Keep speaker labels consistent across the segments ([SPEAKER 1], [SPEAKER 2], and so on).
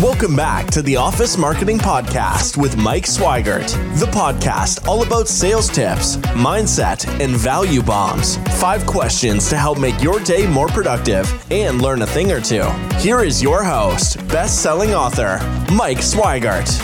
[SPEAKER 1] Welcome back to the Office Marketing Podcast with Mike Swigert, the podcast all about sales tips, mindset, and value bombs. Five questions to help make your day more productive and learn a thing or two. Here is your host, best selling author, Mike Swigert.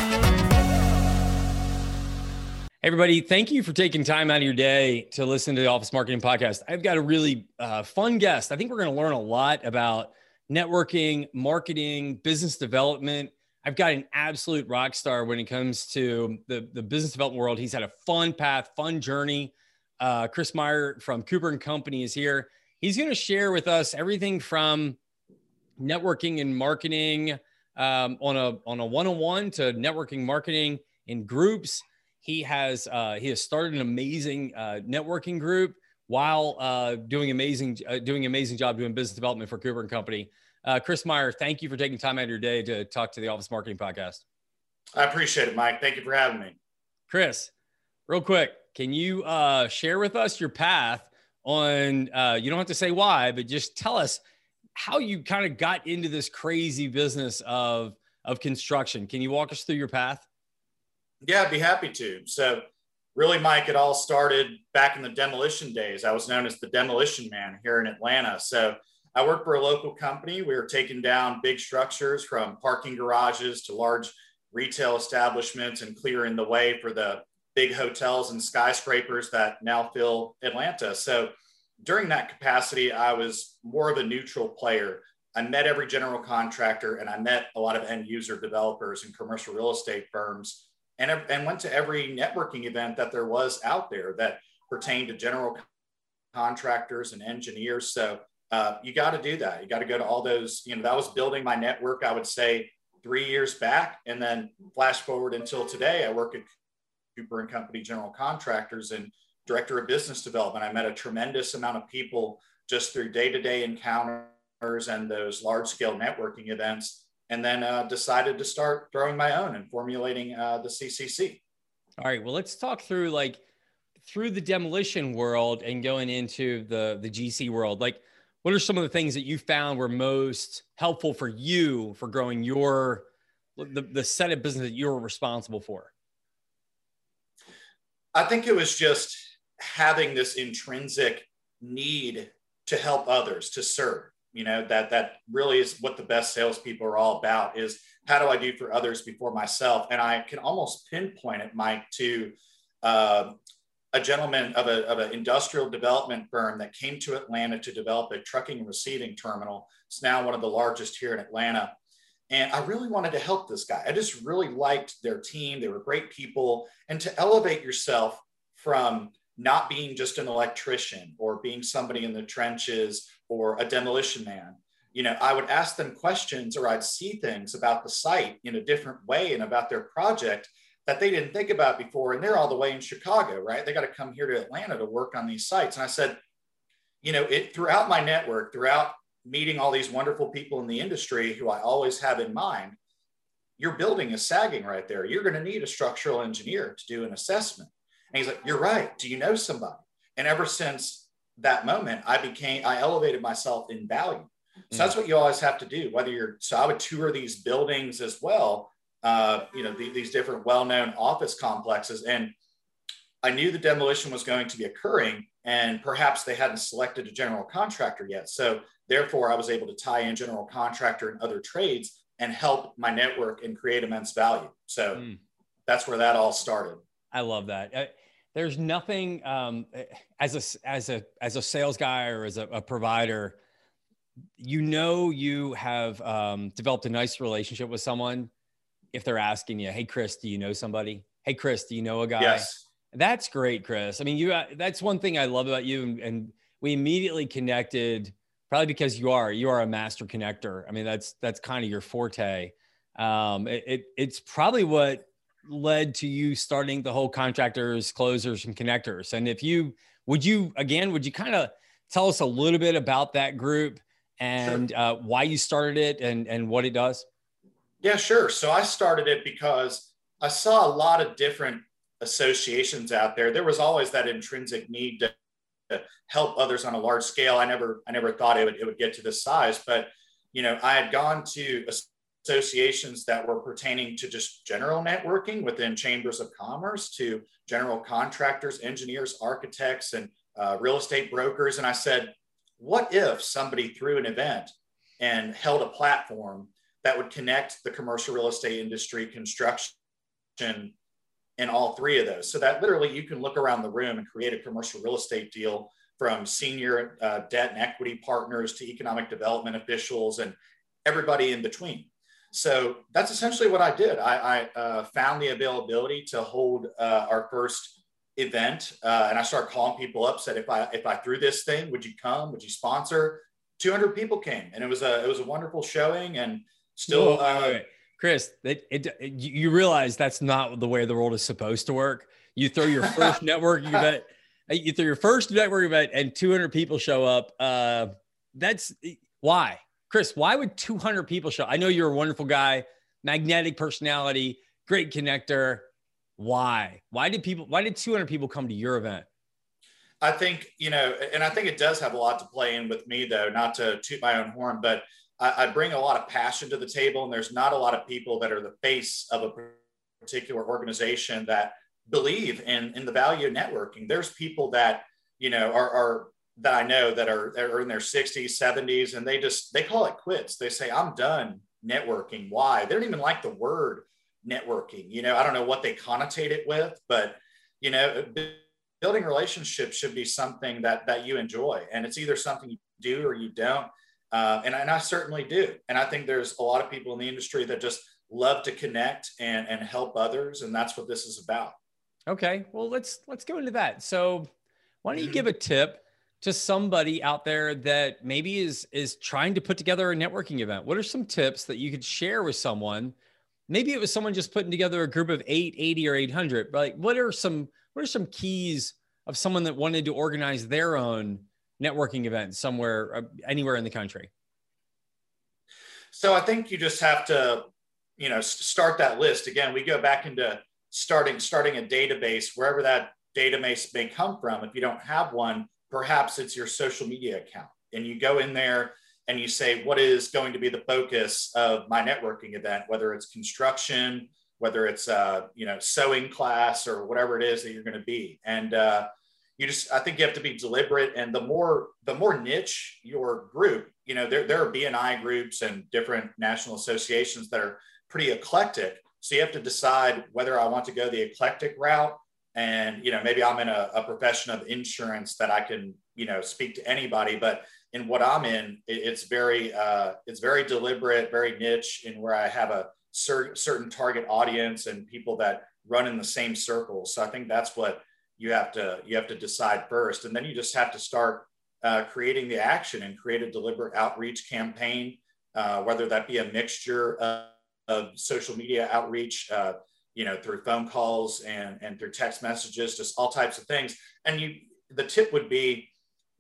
[SPEAKER 2] Everybody, thank you for taking time out of your day to listen to the Office Marketing Podcast. I've got a really uh, fun guest. I think we're going to learn a lot about networking, marketing, business development. I've got an absolute rock star when it comes to the, the business development world. He's had a fun path, fun journey. Uh, Chris Maier from Cooper and Company is here. He's going to share with us everything from networking and marketing um, on a on a one on one to networking marketing in groups. He has uh, he has started an amazing uh, networking group while uh, doing amazing uh, doing amazing job doing business development for Cooper and Company. Uh, Chris Maier, thank you for taking time out of your day to talk to the Office Marketing Podcast.
[SPEAKER 3] I appreciate it, Mike. Thank you for having me.
[SPEAKER 2] Chris, real quick, can you uh, share with us your path on? Uh, you don't have to say why, but just tell us how you kind of got into this crazy business of of construction. Can you walk us through your path?
[SPEAKER 3] Yeah, I'd be happy to. So really, Mike, it all started back in the demolition days. I was known as the demolition man here in Atlanta. So I worked for a local company. We were taking down big structures from parking garages to large retail establishments and clearing the way for the big hotels and skyscrapers that now fill Atlanta. So during that capacity, I was more of a neutral player. I met every general contractor and I met a lot of end user developers and commercial real estate firms and, and went to every networking event that there was out there that pertained to general contractors and engineers. So uh, you got to do that. You got to go to all those, you know, that was building my network, I would say three years back. And then flash forward until today, I work at Cooper and Company General Contractors and Director of Business Development. I met a tremendous amount of people just through day to day encounters and those large scale networking events and then uh, decided to start throwing my own and formulating uh, the CCC.
[SPEAKER 2] All right. Well, let's talk through like through the demolition world and going into the the GC world. Like, what are some of the things that you found were most helpful for you for growing your the, the set of business that you were responsible for?
[SPEAKER 3] I think it was just having this intrinsic need to help others, to serve you know that that really is what the best salespeople are all about is how do i do for others before myself? And i can almost pinpoint it mike to uh, a gentleman of, a, of an industrial development firm that came to atlanta to develop a trucking and receiving terminal. It's now one of the largest here in atlanta. And i really wanted to help this guy. I just really liked their team. They were great people. And to elevate yourself from not being just an electrician or being somebody in the trenches or a demolition man. You know i would ask them questions or i'd see things about the site in a different way and about their project that they didn't think about before. And they're all the way in chicago right? They got to come here to atlanta to work on these sites. And i said you know it throughout my network throughout meeting all these wonderful people in the industry who i always have in mind your building is sagging right there. You're going to need a structural engineer to do an assessment. And he's like you're right. Do you know somebody? And ever since that moment, I became, I elevated myself in value. So mm. that's what you always have to do, whether you're, so I would tour these buildings as well, uh, you know, the, these different well-known office complexes. And I knew the demolition was going to be occurring and perhaps they hadn't selected a general contractor yet. So therefore I was able to tie in general contractor and other trades and help my network and create immense value. So mm. that's where that all started.
[SPEAKER 2] I love that there's nothing um, as a as a as a sales guy or as a, a provider you know you have um, developed a nice relationship with someone if they're asking you hey chris do you know somebody? Hey chris do you know a guy?
[SPEAKER 3] Yes.
[SPEAKER 2] That's great chris. I mean you that's one thing i love about you and, and we immediately connected probably because you are you are a master connector. I mean that's that's kind of your forte. Um, it, it, it's probably what led to you starting the whole contractors, closers, and connectors? And if you would you again, would you kind of tell us a little bit about that group and sure. uh, why you started it and and what it does?
[SPEAKER 3] Yeah, sure. So I started it because I saw a lot of different associations out there. There was always that intrinsic need to, to help others on a large scale. I never I never thought it would it would get to this size, but you know, I had gone to associations that were pertaining to just general networking within chambers of commerce to general contractors, engineers, architects, and uh, real estate brokers. And I said, what if somebody threw an event and held a platform that would connect the commercial real estate industry, construction, and all three of those? So that literally you can look around the room and create a commercial real estate deal from senior uh, debt and equity partners to economic development officials and everybody in between. So that's essentially what I did. I, I uh, found the availability to hold uh, our first event, uh, and I started calling people up. Said, if I if I threw this thing, would you come? Would you sponsor? 200 people came, and it was a it was a wonderful showing. And still, Whoa, wait.
[SPEAKER 2] Chris, it, it, it, you realize that's not the way the world is supposed to work. You throw your first networking event, you throw your first networking event, and 200 people show up. Uh, that's why Chris, why would 200 people show? I know you're a wonderful guy, magnetic personality, great connector. Why? Why did people, why did 200 people come to your event?
[SPEAKER 3] I think, you know, and I think it does have a lot to play in with me, though, not to toot my own horn, but I, I bring a lot of passion to the table. And there's not a lot of people that are the face of a particular organization that believe in, in the value of networking. There's people that, you know, are, are that I know that are, are in their 60s, 70s, and they just they call it quits. They say, I'm done networking. Why? They don't even like the word networking. You know, I don't know what they connotate it with, but you know, building relationships should be something that that you enjoy. And it's either something you do or you don't. Uh, and, and I certainly do. And I think there's a lot of people in the industry that just love to connect and, and help others. And that's what this is about.
[SPEAKER 2] Okay. Well, let's let's go into that. So why don't you give a tip to somebody out there that maybe is is trying to put together a networking event? What are some tips that you could share with someone? Maybe it was someone just putting together a group of 8 80 or 800 but like what are some what are some keys of someone that wanted to organize their own networking event somewhere uh, anywhere in the country?
[SPEAKER 3] So i think you just have to you know start that list. Again we go back into starting starting a database wherever that database may come from. If you don't have one perhaps it's your social media account. And you go in there and you say what is going to be the focus of my networking event? Whether it's construction whether it's a you know sewing class or whatever it is that you're going to be. And uh, you just i think you have to be deliberate. And the more the more niche your group you know there, there are bni groups and different national associations that are pretty eclectic. So you have to decide whether i want to go the eclectic route and you know maybe i'm in a, a, profession of insurance that i can you know speak to anybody but in what i'm in it, it's very uh, it's very deliberate very niche in where i have a cer- certain target audience and people that run in the same circles so i think that's what you have to you have to decide first. And then you just have to start uh, creating the action and create a deliberate outreach campaign uh, whether that be a mixture of, of social media outreach uh, you know, through phone calls and, and through text messages, just all types of things. And you, the tip would be,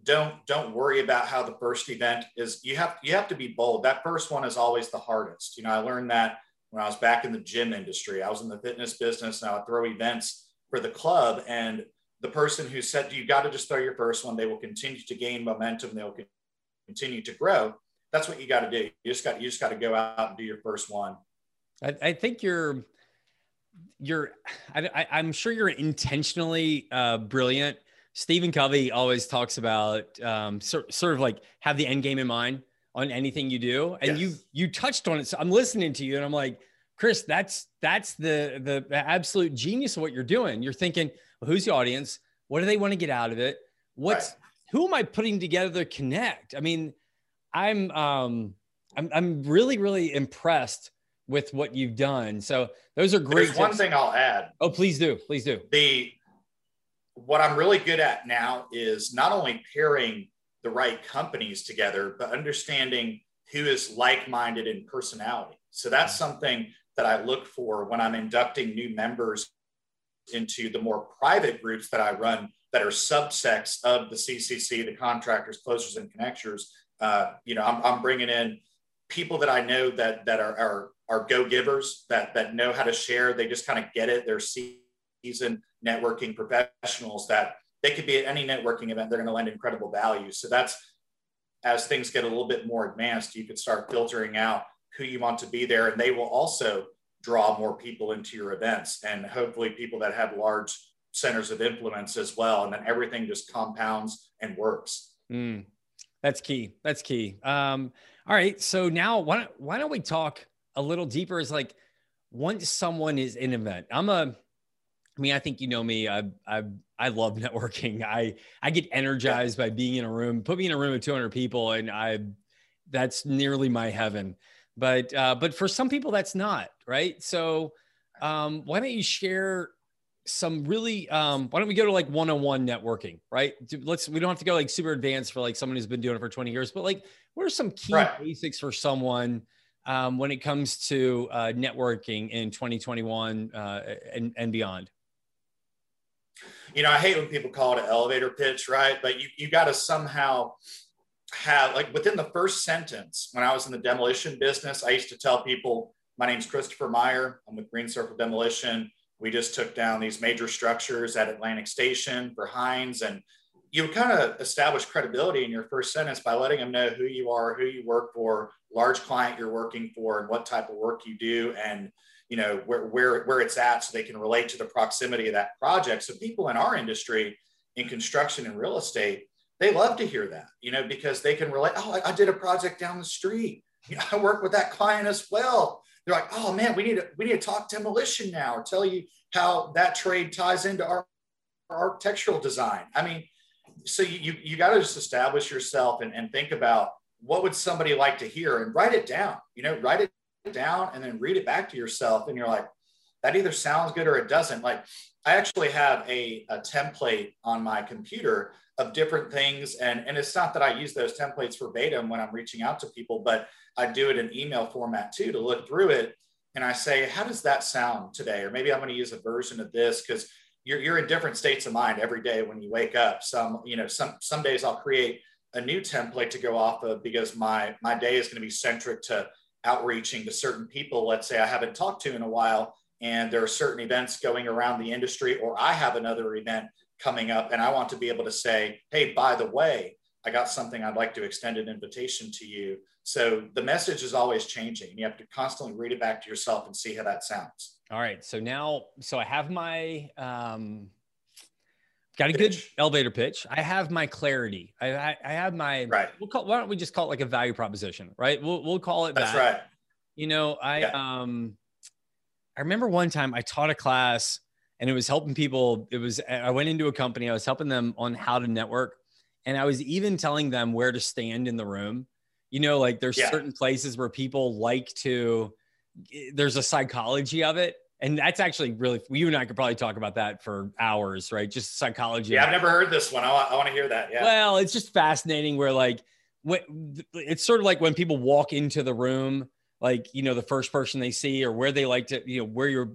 [SPEAKER 3] don't don't worry about how the first event is. You have you have to be bold. That first one is always the hardest. You know, I learned that when I was back in the gym industry. I was in the fitness business, and I would throw events for the club. And the person who said you got to just throw your first one, they will continue to gain momentum. They'll continue to grow. That's what you got to do. You just got you just got to go out and do your first one.
[SPEAKER 2] I, I think you're you're I, am sure you're intentionally uh, brilliant. Stephen covey always talks about um, sort, sort of like have the end game in mind on anything you do. And yes. you you touched on it. So i'm listening to you and i'm like chris that's that's the the absolute genius of what you're doing. You're thinking well, who's the audience? What do they want to get out of it? What's right. who am i putting together to connect? I mean i'm um i'm, I'm really really impressed with what you've done. So those are great.
[SPEAKER 3] There's one thing I'll add.
[SPEAKER 2] Oh, please do. Please do.
[SPEAKER 3] The what I'm really good at now is not only pairing the right companies together, but understanding who is like-minded in personality. So that's mm-hmm. something that I look for when I'm inducting new members into the more private groups that I run that are subsects of the CCC, the contractors, closers, and connectors. Uh, you know, I'm, I'm bringing in people that I know that that are, are are go-givers that that know how to share. They just kind of get it. They're seasoned networking professionals that they could be at any networking event. They're going to lend incredible value. So that's as things get a little bit more advanced, you could start filtering out who you want to be there. And they will also draw more people into your events and hopefully people that have large centers of influence as well. And then everything just compounds and works.
[SPEAKER 2] Mm, that's key. That's key. Um, all right. So now why don't, why don't we talk a little deeper is like once someone is in an event, I'm a, I mean, I think you know me. I I I love networking. I I get energized by being in a room. Put me in a room of 200 people, and I that's nearly my heaven. But uh, but for some people, that's not right. So um, why don't you share some really? Um, why don't we go to like one-on-one networking? Right. Let's. We don't have to go like super advanced for like someone who's been doing it for 20 years. But like, what are some key right. basics for someone? Um, when it comes to uh, networking in 2021 uh, and, and beyond?
[SPEAKER 3] you know, I hate when people call it an elevator pitch, right? But you, you got to somehow have, like, within the first sentence, when I was in the demolition business, I used to tell people, my name's Christopher Maier. I'm with Green Circle Demolition. We just took down these major structures at Atlantic Station for Hines. And you kind of establish credibility in your first sentence by letting them know who you are, who you work for, large client you're working for, and what type of work you do. And you know where where where it's at so they can relate to the proximity of that project. So people in our industry in construction and real estate they love to hear that you know because they can relate oh i, I did a project down the street. You know, i work with that client as well. They're like oh man we need to we need to talk demolition now or tell you how that trade ties into our, our architectural design. I mean so you you, got to just establish yourself and, and think about what would somebody like to hear? And write it down you know write it down and then read it back to yourself. And you're like that either sounds good or it doesn't. Like i actually have a, a template on my computer of different things. And and it's not that i use those templates verbatim when i'm reaching out to people but i do it in email format too to look through it. And i say how does that sound today? Or maybe i'm going to use a version of this because you're, you're in different states of mind every day when you wake up. Some you know some some days i'll create a new template to go off of because my my day is going to be centric to outreaching to certain people, let's say I haven't talked to in a while, and there are certain events going around the industry, or I have another event coming up, and I want to be able to say, hey, by the way, I got something I'd like to extend an invitation to you. So the message is always changing. You have to constantly read it back to yourself and see how that sounds.
[SPEAKER 2] All right. So now, so I have my um, Got a pitch. good elevator pitch. I have my clarity. I, I, I have my
[SPEAKER 3] right.
[SPEAKER 2] We'll call. Why don't we just call it like a value proposition, right? We'll we'll call it that.
[SPEAKER 3] That's
[SPEAKER 2] that.
[SPEAKER 3] right.
[SPEAKER 2] You know, I yeah. um, I remember one time I taught a class and it was helping people. It was I went into a company. I was helping them on how to network, and I was even telling them where to stand in the room. You know, like there's yeah. certain places where people like to. There's a psychology of it and that's actually really you and I could probably talk about that for hours, right? Just psychology.
[SPEAKER 3] Yeah, I've never heard this one. I, I want to hear that. Yeah.
[SPEAKER 2] Well, it's just fascinating. Where like, when, it's sort of like when people walk into the room, like you know, the first person they see, or where they like to, you know, where you're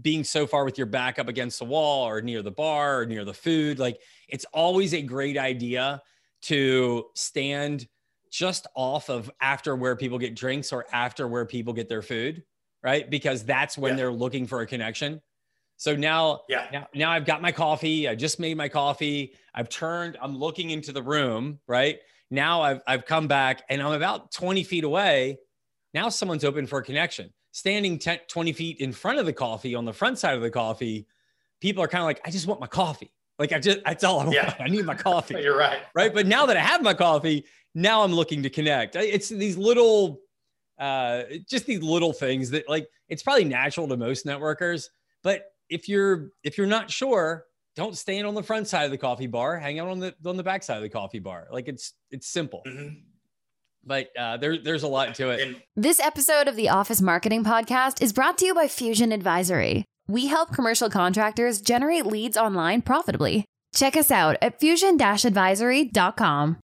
[SPEAKER 2] being so far with your back up against the wall, or near the bar, or near the food. Like, it's always a great idea to stand just off of after where people get drinks or after where people get their food right? Because that's when yeah. they're looking for a connection. So now,
[SPEAKER 3] yeah.
[SPEAKER 2] now, now I've got my coffee. I just made my coffee. I've turned, I'm looking into the room, right? Now I've, I've come back and I'm about 20 feet away. Now someone's open for a connection. Standing 10, 20 feet in front of the coffee on the front side of the coffee, people are kind of like, I just want my coffee. Like I just, that's all I want. Yeah. I need my coffee.
[SPEAKER 3] You're right.
[SPEAKER 2] Right. But now that I have my coffee, now I'm looking to connect. It's these little uh, just these little things that like it's probably natural to most networkers. But if you're if you're not sure, don't stand on the front side of the coffee bar. Hang out on the on the back side of the coffee bar. Like it's it's simple. Mm-hmm. But uh, there, there's a lot to it.
[SPEAKER 4] This episode of the Office Marketing Podcast is brought to you by Fusion Advisory. We help commercial contractors generate leads online profitably. Check us out at fusion-advisory.com.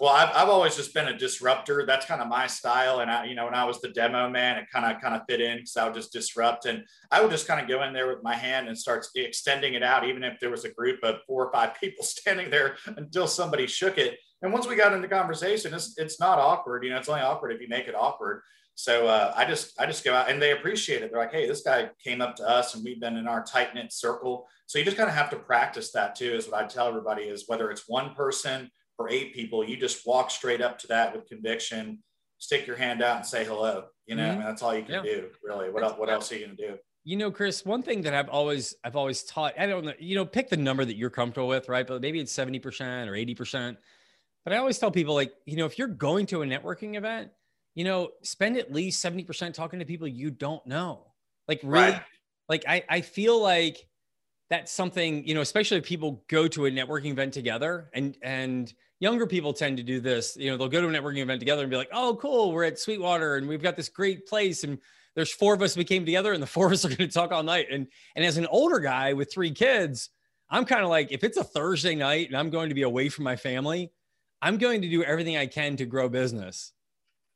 [SPEAKER 3] Well, I've, I've always just been a disruptor. That's kind of my style. And I, you know, when I was the demo man, it kind of kind of fit in because I would just disrupt. And I would just kind of go in there with my hand and start extending it out, even if there was a group of four or five people standing there until somebody shook it. And once we got into conversation, it's it's not awkward. You know, it's only awkward if you make it awkward. So uh, I just I just go out and they appreciate it. They're like, hey, this guy came up to us and we've been in our tight knit circle. So you just kind of have to practice that too. Is what I tell everybody is whether it's one person for eight people, you just walk straight up to that with conviction, stick your hand out and say hello. You know, mm-hmm. I mean, that's all you can yeah. do, really. What else, what else are you gonna do?
[SPEAKER 2] You know, Chris, one thing that I've always I've always taught, I don't know, you know, pick the number that you're comfortable with, right? But maybe it's 70% or 80%. But I always tell people, like, you know, if you're going to a networking event, you know, spend at least 70% talking to people you don't know. Like really, right. like I, I feel like that's something, you know, especially if people go to a networking event together and and younger people tend to do this. You know, they'll go to a networking event together and be like, oh, cool, we're at Sweetwater and we've got this great place. And there's four of us we came together and the four of us are going to talk all night. And and as an older guy with three kids, I'm kind of like, if it's a Thursday night and I'm going to be away from my family, I'm going to do everything I can to grow business.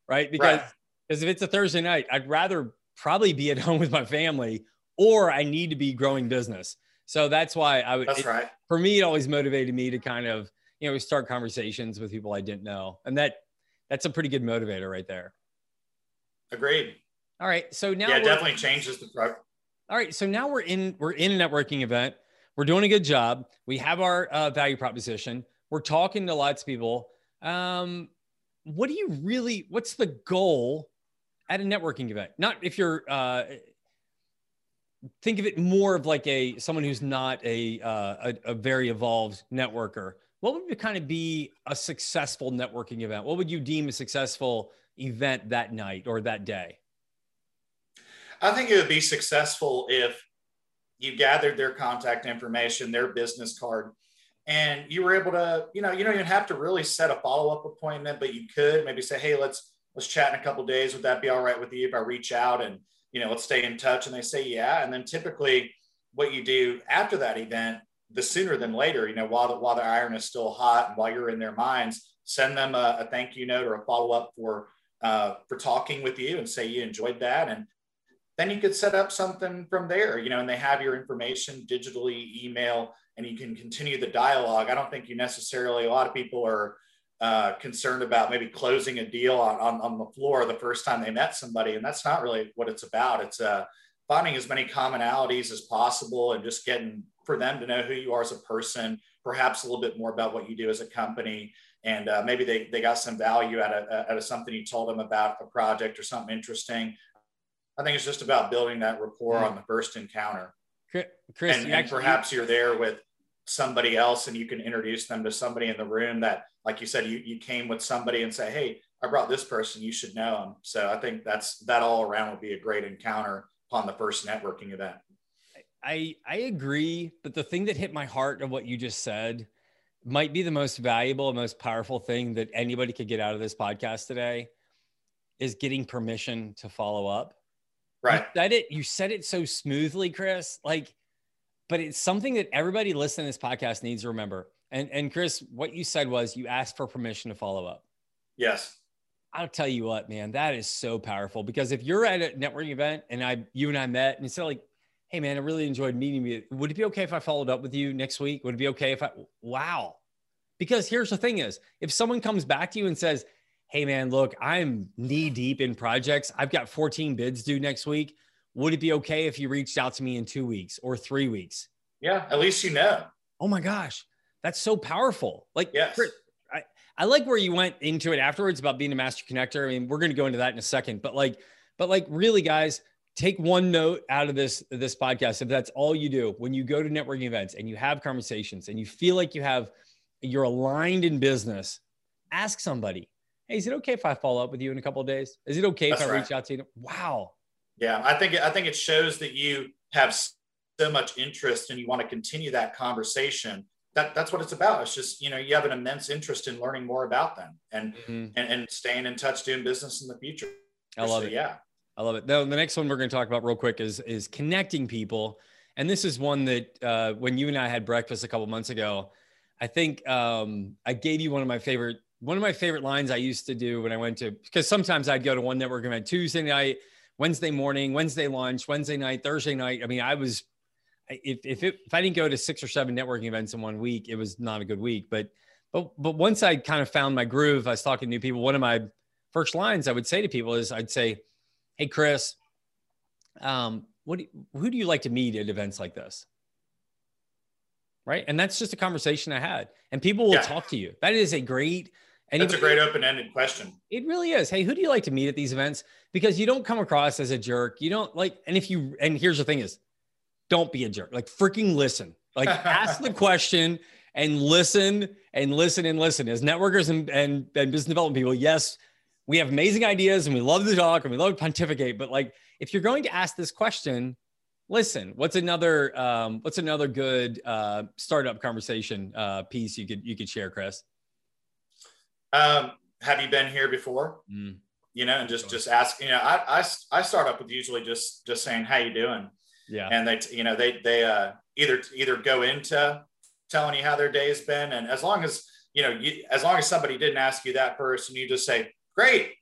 [SPEAKER 2] Right. Because right. because if it's a Thursday night, I'd rather probably be at home with my family or I need to be growing business. So that's why I would.
[SPEAKER 3] That's it, right.
[SPEAKER 2] For me, it always motivated me to kind of you know we start conversations with people I didn't know, and that that's a pretty good motivator right there.
[SPEAKER 3] Agreed.
[SPEAKER 2] All right. So now
[SPEAKER 3] yeah, definitely changes the. Pro-
[SPEAKER 2] All right. So now we're in we're in a networking event. We're doing a good job. We have our uh, value proposition. We're talking to lots of people. Um, what do you really? What's the goal at a networking event? Not if you're. Uh, think of it more of like a someone who's not a, uh, a, a very evolved networker. What would kind of be a successful networking event? What would you deem a successful event that night or that day?
[SPEAKER 3] I think it would be successful if you gathered their contact information, their business card, and you were able to, you know, you don't even have to really set a follow-up appointment, but you could maybe say, hey, let's let's chat in a couple days. Would that be all right with you if I reach out and you know, let's stay in touch. And they say, yeah. And then typically what you do after that event, the sooner than later, you know, while the, while the iron is still hot and while you're in their minds, send them a, a thank you note or a follow up for, uh, for talking with you and say you enjoyed that. And then you could set up something from there, you know, and they have your information digitally, email, and you can continue the dialogue. I don't think you necessarily, a lot of people are, uh, concerned about maybe closing a deal on, on, on, the floor the first time they met somebody. And that's not really what it's about. It's uh, finding as many commonalities as possible and just getting for them to know who you are as a person, perhaps a little bit more about what you do as a company. And uh, maybe they, they got some value out of, out of something you told them about a project or something interesting. I think it's just about building that rapport mm-hmm. on the first encounter.
[SPEAKER 2] Chris,
[SPEAKER 3] and, and perhaps you're there with somebody else and you can introduce them to somebody in the room that like you said you, you came with somebody and say hey i brought this person you should know them so i think that's that all around would be a great encounter upon the first networking event
[SPEAKER 2] i i agree but the thing that hit my heart of what you just said might be the most valuable most powerful thing that anybody could get out of this podcast today is getting permission to follow up
[SPEAKER 3] right
[SPEAKER 2] you said it you said it so smoothly chris like but it's something that everybody listening to this podcast needs to remember. And and Chris, what you said was you asked for permission to follow up.
[SPEAKER 3] Yes.
[SPEAKER 2] I'll tell you what, man, that is so powerful because if you're at a networking event and I you and I met and you said like, hey man, I really enjoyed meeting you. Would it be okay if I followed up with you next week? Would it be okay if I wow? Because here's the thing is if someone comes back to you and says, Hey man, look, I'm knee deep in projects. I've got 14 bids due next week would it be okay if you reached out to me in two weeks or three weeks?
[SPEAKER 3] Yeah, at least you know.
[SPEAKER 2] Oh my gosh, that's so powerful. Like,
[SPEAKER 3] yes.
[SPEAKER 2] I, I like where you went into it afterwards about being a master connector. I mean, we're going to go into that in a second, but like, but like, really, guys, take one note out of this this podcast. If that's all you do when you go to networking events and you have conversations and you feel like you have you're aligned in business, ask somebody, "Hey, is it okay if I follow up with you in a couple of days? Is it okay that's if I right. reach out to you?" Wow,
[SPEAKER 3] yeah, I think I think it shows that you have so much interest and you want to continue that conversation. That that's what it's about. It's just you know you have an immense interest in learning more about them and mm-hmm. and, and staying in touch, doing business in the future.
[SPEAKER 2] I love
[SPEAKER 3] so,
[SPEAKER 2] it.
[SPEAKER 3] Yeah,
[SPEAKER 2] I love it. Now the next one we're going to talk about real quick is is connecting people, and this is one that uh, when you and I had breakfast a couple months ago, I think um, I gave you one of my favorite one of my favorite lines I used to do when I went to because sometimes I'd go to one network event Tuesday night Wednesday morning, Wednesday lunch, Wednesday night, Thursday night. I mean, I was if if it, if I didn't go to six or seven networking events in one week, it was not a good week. But but but once I kind of found my groove, I was talking to new people. One of my first lines I would say to people is I'd say, "Hey, Chris, um, what do you, who do you like to meet at events like this?" Right, and that's just a conversation I had, and people will yeah. talk to you. That is a great
[SPEAKER 3] Anybody, That's a great open-ended question.
[SPEAKER 2] It really is. Hey, who do you like to meet at these events? Because you don't come across as a jerk. You don't like, and if you, and here's the thing is, don't be a jerk. Like freaking listen. Like ask the question and listen and listen and listen. As networkers and, and, and business development people, yes, we have amazing ideas and we love to talk and we love to pontificate. But like, if you're going to ask this question, listen. What's another um, What's another good uh, startup conversation uh, piece you could you could share, Chris?
[SPEAKER 3] Um, have you been here before? Mm. You know, and just just ask. You know, I, I I start up with usually just just saying, "How you doing?"
[SPEAKER 2] Yeah.
[SPEAKER 3] And they you know they they uh, either either go into telling you how their day's been, and as long as you know you, as long as somebody didn't ask you that first, and you just say, "Great,"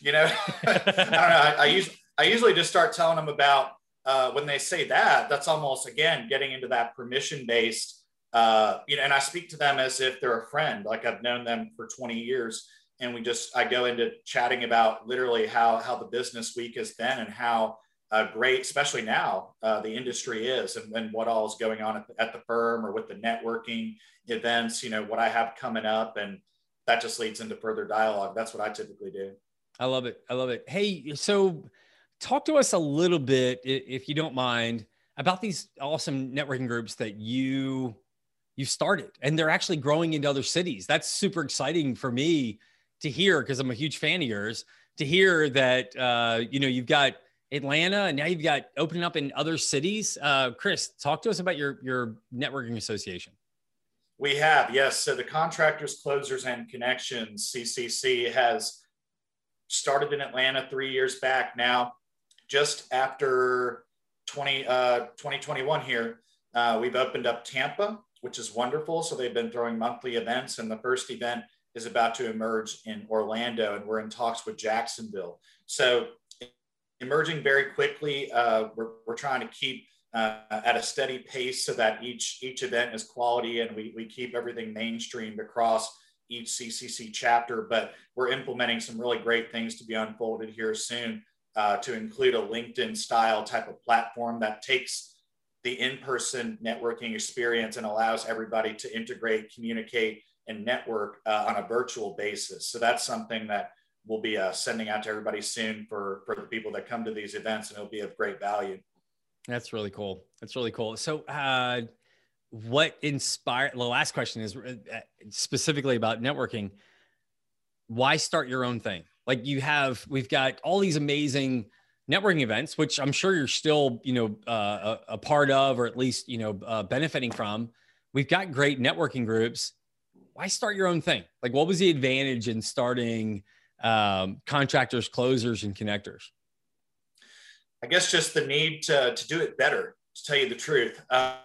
[SPEAKER 3] you know, I don't know. I, I usually I usually just start telling them about uh, when they say that. That's almost again getting into that permission based uh, you know, and I speak to them as if they're a friend, like I've known them for 20 years. And we just, I go into chatting about literally how, how the business week has been and how uh, great, especially now, uh, the industry is and, and what all is going on at the, at the firm or with the networking events, you know, what I have coming up. And that just leads into further dialogue. That's what I typically do.
[SPEAKER 2] I love it. I love it. Hey, so talk to us a little bit, if you don't mind, about these awesome networking groups that you you started and they're actually growing into other cities. That's super exciting for me to hear because I'm a huge fan of yours to hear that, uh, you know, you've got Atlanta and now you've got opening up in other cities. Uh, Chris, talk to us about your, your networking association.
[SPEAKER 3] We have, yes. So the Contractors, Closers, and Connections, CCC, has started in Atlanta three years back now, just after 20, uh, 2021 here. Uh, we've opened up Tampa, which is wonderful. So they've been throwing monthly events, and the first event is about to emerge in Orlando, and we're in talks with Jacksonville. So emerging very quickly, uh, we're, we're trying to keep uh, at a steady pace so that each each event is quality, and we, we keep everything mainstreamed across each CCC chapter. But we're implementing some really great things to be unfolded here soon. Uh, to include a LinkedIn style type of platform that takes the in-person networking experience and allows everybody to integrate, communicate, and network uh, on a virtual basis. So that's something that we'll be uh, sending out to everybody soon for for the people that come to these events, and it'll be of great value.
[SPEAKER 2] That's really cool. That's really cool. So, uh, what inspired? The last question is uh, specifically about networking. Why start your own thing? Like you have, we've got all these amazing networking events, which I'm sure you're still, you know, uh, a, a, part of, or at least, you know, uh, benefiting from. We've got great networking groups. Why start your own thing? Like, what was the advantage in starting um, contractors, closers, and connectors?
[SPEAKER 3] I guess just the need to, to do it better, to tell you the truth. Uh,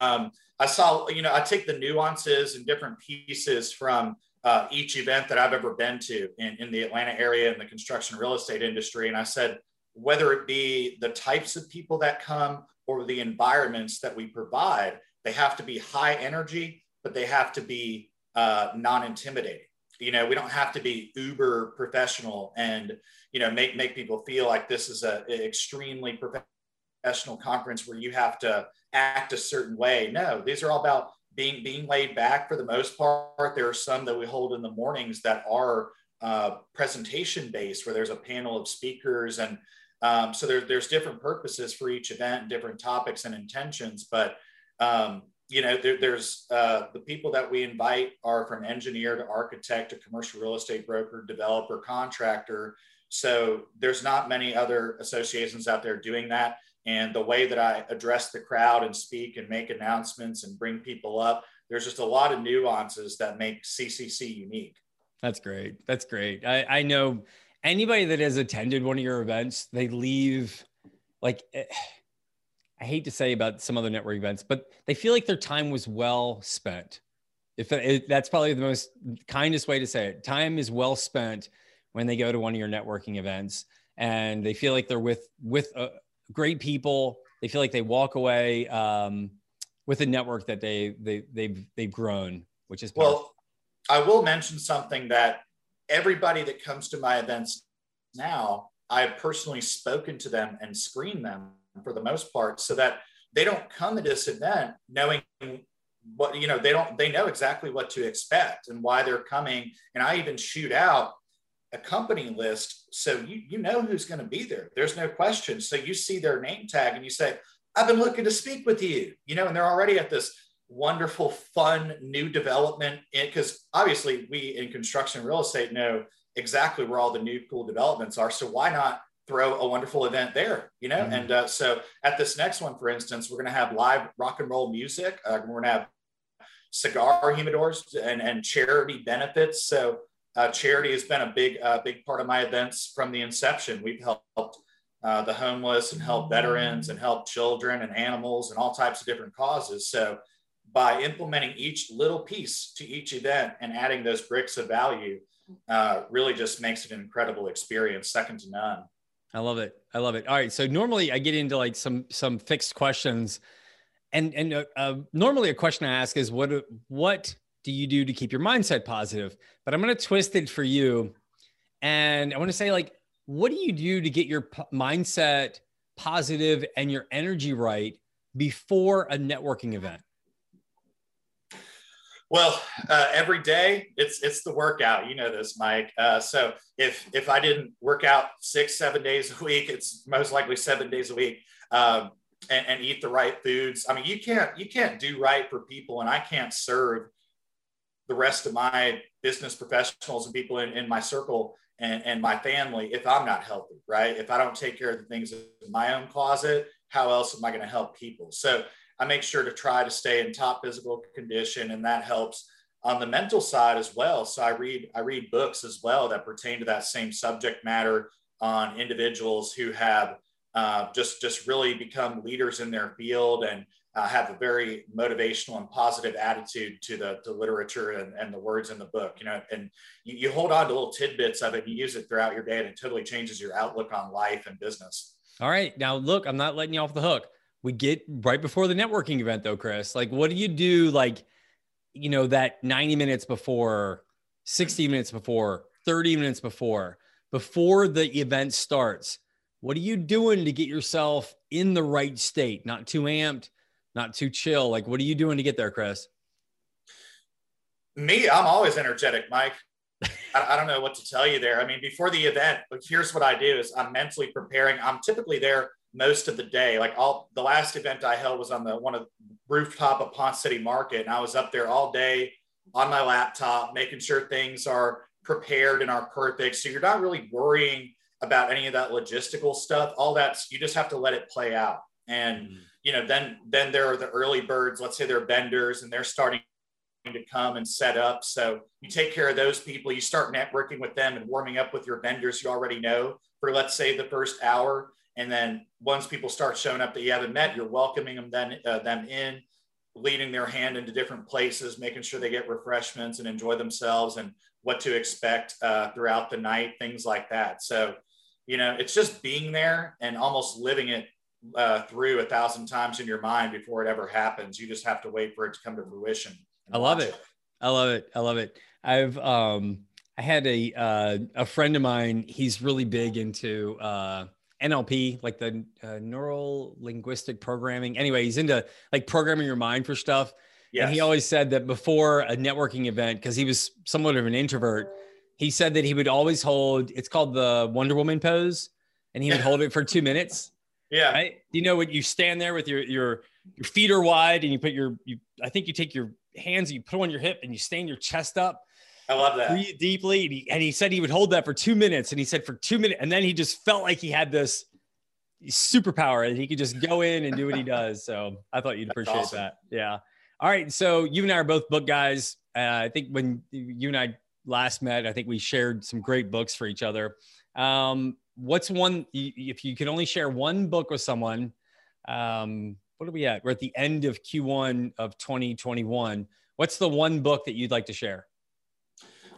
[SPEAKER 3] um, I saw, you know, I take the nuances and different pieces from uh, each event that I've ever been to in, in the Atlanta area in the construction real estate industry. And I said, whether it be the types of people that come or the environments that we provide, they have to be high energy, but they have to be uh, non-intimidating. You know, we don't have to be uber professional and you know make make people feel like this is a, extremely professional conference where you have to act a certain way. No, these are all about being being laid back for the most part. There are some that we hold in the mornings that are uh, presentation based, where there's a panel of speakers and um, so there, there's different purposes for each event, different topics and intentions. But um, you know, there, there's uh, the people that we invite are from engineer to architect to commercial real estate broker, developer, contractor. So there's not many other associations out there doing that. And the way that I address the crowd and speak and make announcements and bring people up, there's just a lot of nuances that make CCC unique.
[SPEAKER 2] That's great. That's great. I, I know anybody that has attended one of your events, they leave like eh, I hate to say about some other network events, but they feel like their time was well spent. If it, that's probably the most kindest way to say it, time is well spent when they go to one of your networking events, and they feel like they're with with uh, great people. They feel like they walk away um, with a network that they they they've they've grown, which is
[SPEAKER 3] powerful. well. I will mention something that everybody that comes to my events now, I've personally spoken to them and screened them for the most part so that they don't come to this event knowing what you know they don't they know exactly what to expect and why they're coming. And i even shoot out a company list so you you know who's going to be there. There's no question. So you see their name tag and you say i've been looking to speak with you you know and they're already at this wonderful fun new development because obviously we in construction real estate know exactly where all the new cool developments are. So why not throw a wonderful event there, you know? Mm-hmm. And uh, so at this next one, for instance, we're going to have live rock and roll music. Uh, we're going to have cigar humidors and, and charity benefits. So uh, charity has been a big, uh, big part of my events from the inception. We've helped uh, the homeless and helped veterans and helped children and animals and all types of different causes. So by implementing each little piece to each event and adding those bricks of value, uh, really just makes it an incredible experience, second to none.
[SPEAKER 2] I love it. I love it. All right. So normally I get into like some some fixed questions, and and uh, uh, normally a question I ask is what what do you do to keep your mindset positive? But I'm going to twist it for you, and I want to say like what do you do to get your p- mindset positive and your energy right before a networking event?
[SPEAKER 3] Well, uh, every day it's it's the workout. You know this, Mike. Uh, so if if I didn't work out six seven days a week, it's most likely seven days a week, um, and, and, eat the right foods. I mean, you can't you can't do right for people, and I can't serve the rest of my business professionals and people in, in my circle and, and my family if I'm not healthy, right? If I don't take care of the things in my own closet, how else am I going to help people? So I make sure to try to stay in top physical condition, and that helps on the mental side as well. So I read I read books as well that pertain to that same subject matter on individuals who have uh, just just really become leaders in their field and uh, have a very motivational and positive attitude to the, the literature and, and the words in the book. You know, and you, you hold on to little tidbits of it, and you use it throughout your day, and it totally changes your outlook on life and business.
[SPEAKER 2] All right, now look, I'm not letting you off the hook we get right before the networking event though chris. Like what do you do like you know that 90 minutes before 60 minutes before 30 minutes before before the event starts? What are you doing to get yourself in the right state? Not too amped not too chill. Like what are you doing to get there chris?
[SPEAKER 3] Me i'm always energetic mike. I, don't know what to tell you there. I mean before the event but here's what i do is i'm mentally preparing. I'm typically there most of the day. Like all the last event I held was on the one of rooftop of Ponce City Market, and I was up there all day on my laptop, making sure things are prepared and are perfect. So you're not really worrying about any of that logistical stuff. All that's you just have to let it play out. And mm-hmm. you know, then then there are the early birds. Let's say they're vendors, and they're starting to come and set up. So you take care of those people. You start networking with them and warming up with your vendors you already know for let's say the first hour and then once people start showing up that you haven't met, you're welcoming them then uh, them in, leading their hand into different places, making sure they get refreshments and enjoy themselves, and what to expect uh, throughout the night, things like that. So, you know, it's just being there and almost living it uh, through a thousand times in your mind before it ever happens. You just have to wait for it to come to fruition.
[SPEAKER 2] I love it. it. I love it. I love it. I've um I had a uh, a friend of mine. He's really big into uh, NLP, like the uh, neural linguistic programming. Anyway, he's into like programming your mind for stuff. Yes. And he always said that before a networking event, because he was somewhat of an introvert, he said that he would always hold. It's called the Wonder Woman pose, and he would hold it for two minutes.
[SPEAKER 3] Yeah.
[SPEAKER 2] Right? You know what? You stand there with your your your feet are wide, and you put your you. I think you take your hands, and you put them on your hip, and you stand your chest up,
[SPEAKER 3] I love that.
[SPEAKER 2] Breathe deeply. And he, and he said he would hold that for two minutes. And he said for two minutes, and then he just felt like he had this superpower and he could just go in and do what he does. So I thought you'd appreciate awesome. that. Yeah. All right. So you and I are both book guys. Uh, I think when you and I last met, I think we shared some great books for each other. Um, what's one, if you could only share one book with someone, um, what are we at? We're at the end of Q1 of 2021. What's the one book that you'd like to share?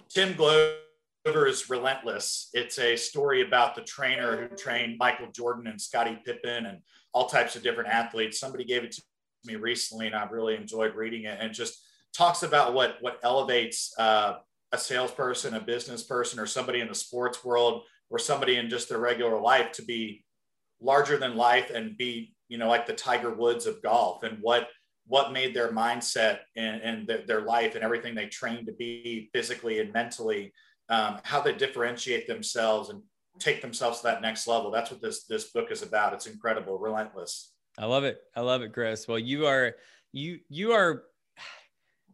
[SPEAKER 3] Tim Grover is Relentless. It's a story about the trainer who trained Michael Jordan and Scottie Pippen and all types of different athletes. Somebody gave it to me recently, and I've really enjoyed reading it. And just talks about what what elevates uh, a salesperson, a business person, or somebody in the sports world, or somebody in just their regular life to be larger than life and be you know like the Tiger Woods of golf, and what what made their mindset and, and their, their, life and everything they trained to be physically and mentally, um, how they differentiate themselves and take themselves to that next level. That's what this this book is about. It's incredible, relentless.
[SPEAKER 2] I love it. I love it, Chris. Well, you are you you are. I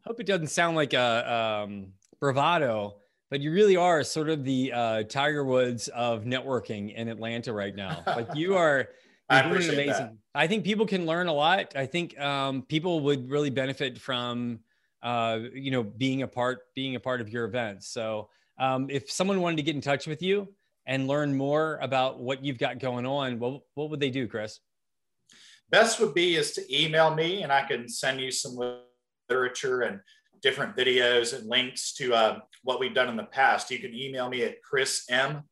[SPEAKER 2] hope it doesn't sound like a um, bravado, but you really are sort of the uh, Tiger Woods of networking in Atlanta right now. Like you are.
[SPEAKER 3] I appreciate amazing. That.
[SPEAKER 2] I think people can learn a lot. I think um, people would really benefit from, uh, you know, being a part being a part of your events. So, um, if someone wanted to get in touch with you and learn more about what you've got going on, what what would they do, Chris?
[SPEAKER 3] Best would be is to email me, and I can send you some literature and different videos and links to uh, what we've done in the past. You can email me at Chris M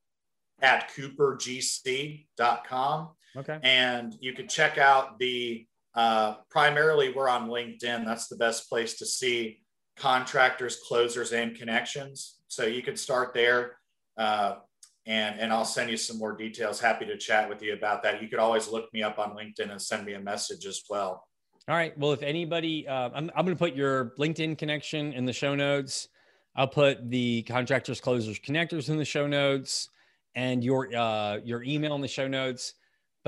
[SPEAKER 3] at coopergc.com
[SPEAKER 2] Okay.
[SPEAKER 3] And you can check out the uh, primarily we're on LinkedIn. That's the best place to see contractors, closers, and connections. So you can start there. Uh, and, and I'll send you some more details. Happy to chat with you about that. You could always look me up on LinkedIn and send me a message as well.
[SPEAKER 2] All right. Well, if anybody, uh, I'm, I'm going to put your LinkedIn connection in the show notes. I'll put the contractors, closers, connectors in the show notes, and your uh, your email in the show notes.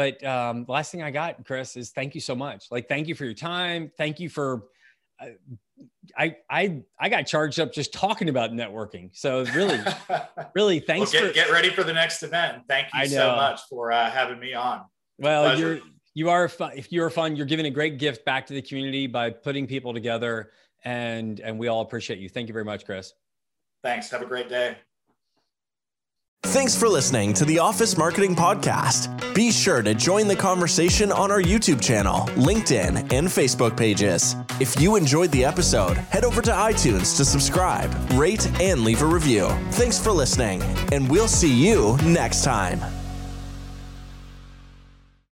[SPEAKER 2] But um, the last thing I got, Chris, is thank you so much. Like, thank you for your time. Thank you for. Uh, I I I got charged up just talking about networking. So really, really, thanks.
[SPEAKER 3] Well, get,
[SPEAKER 2] for,
[SPEAKER 3] get ready for the next event. Thank you so much for uh, having me on.
[SPEAKER 2] Well, you're you are fun. If you're fun, you're giving a great gift back to the community by putting people together, and and we all appreciate you. Thank you very much, Chris.
[SPEAKER 3] Thanks. Have a great day.
[SPEAKER 1] Thanks for listening to the Office Marketing Podcast. Be sure to join the conversation on our YouTube channel, LinkedIn, and Facebook pages. If you enjoyed the episode, head over to iTunes to subscribe, rate, and leave a review. Thanks for listening, and we'll see you next time.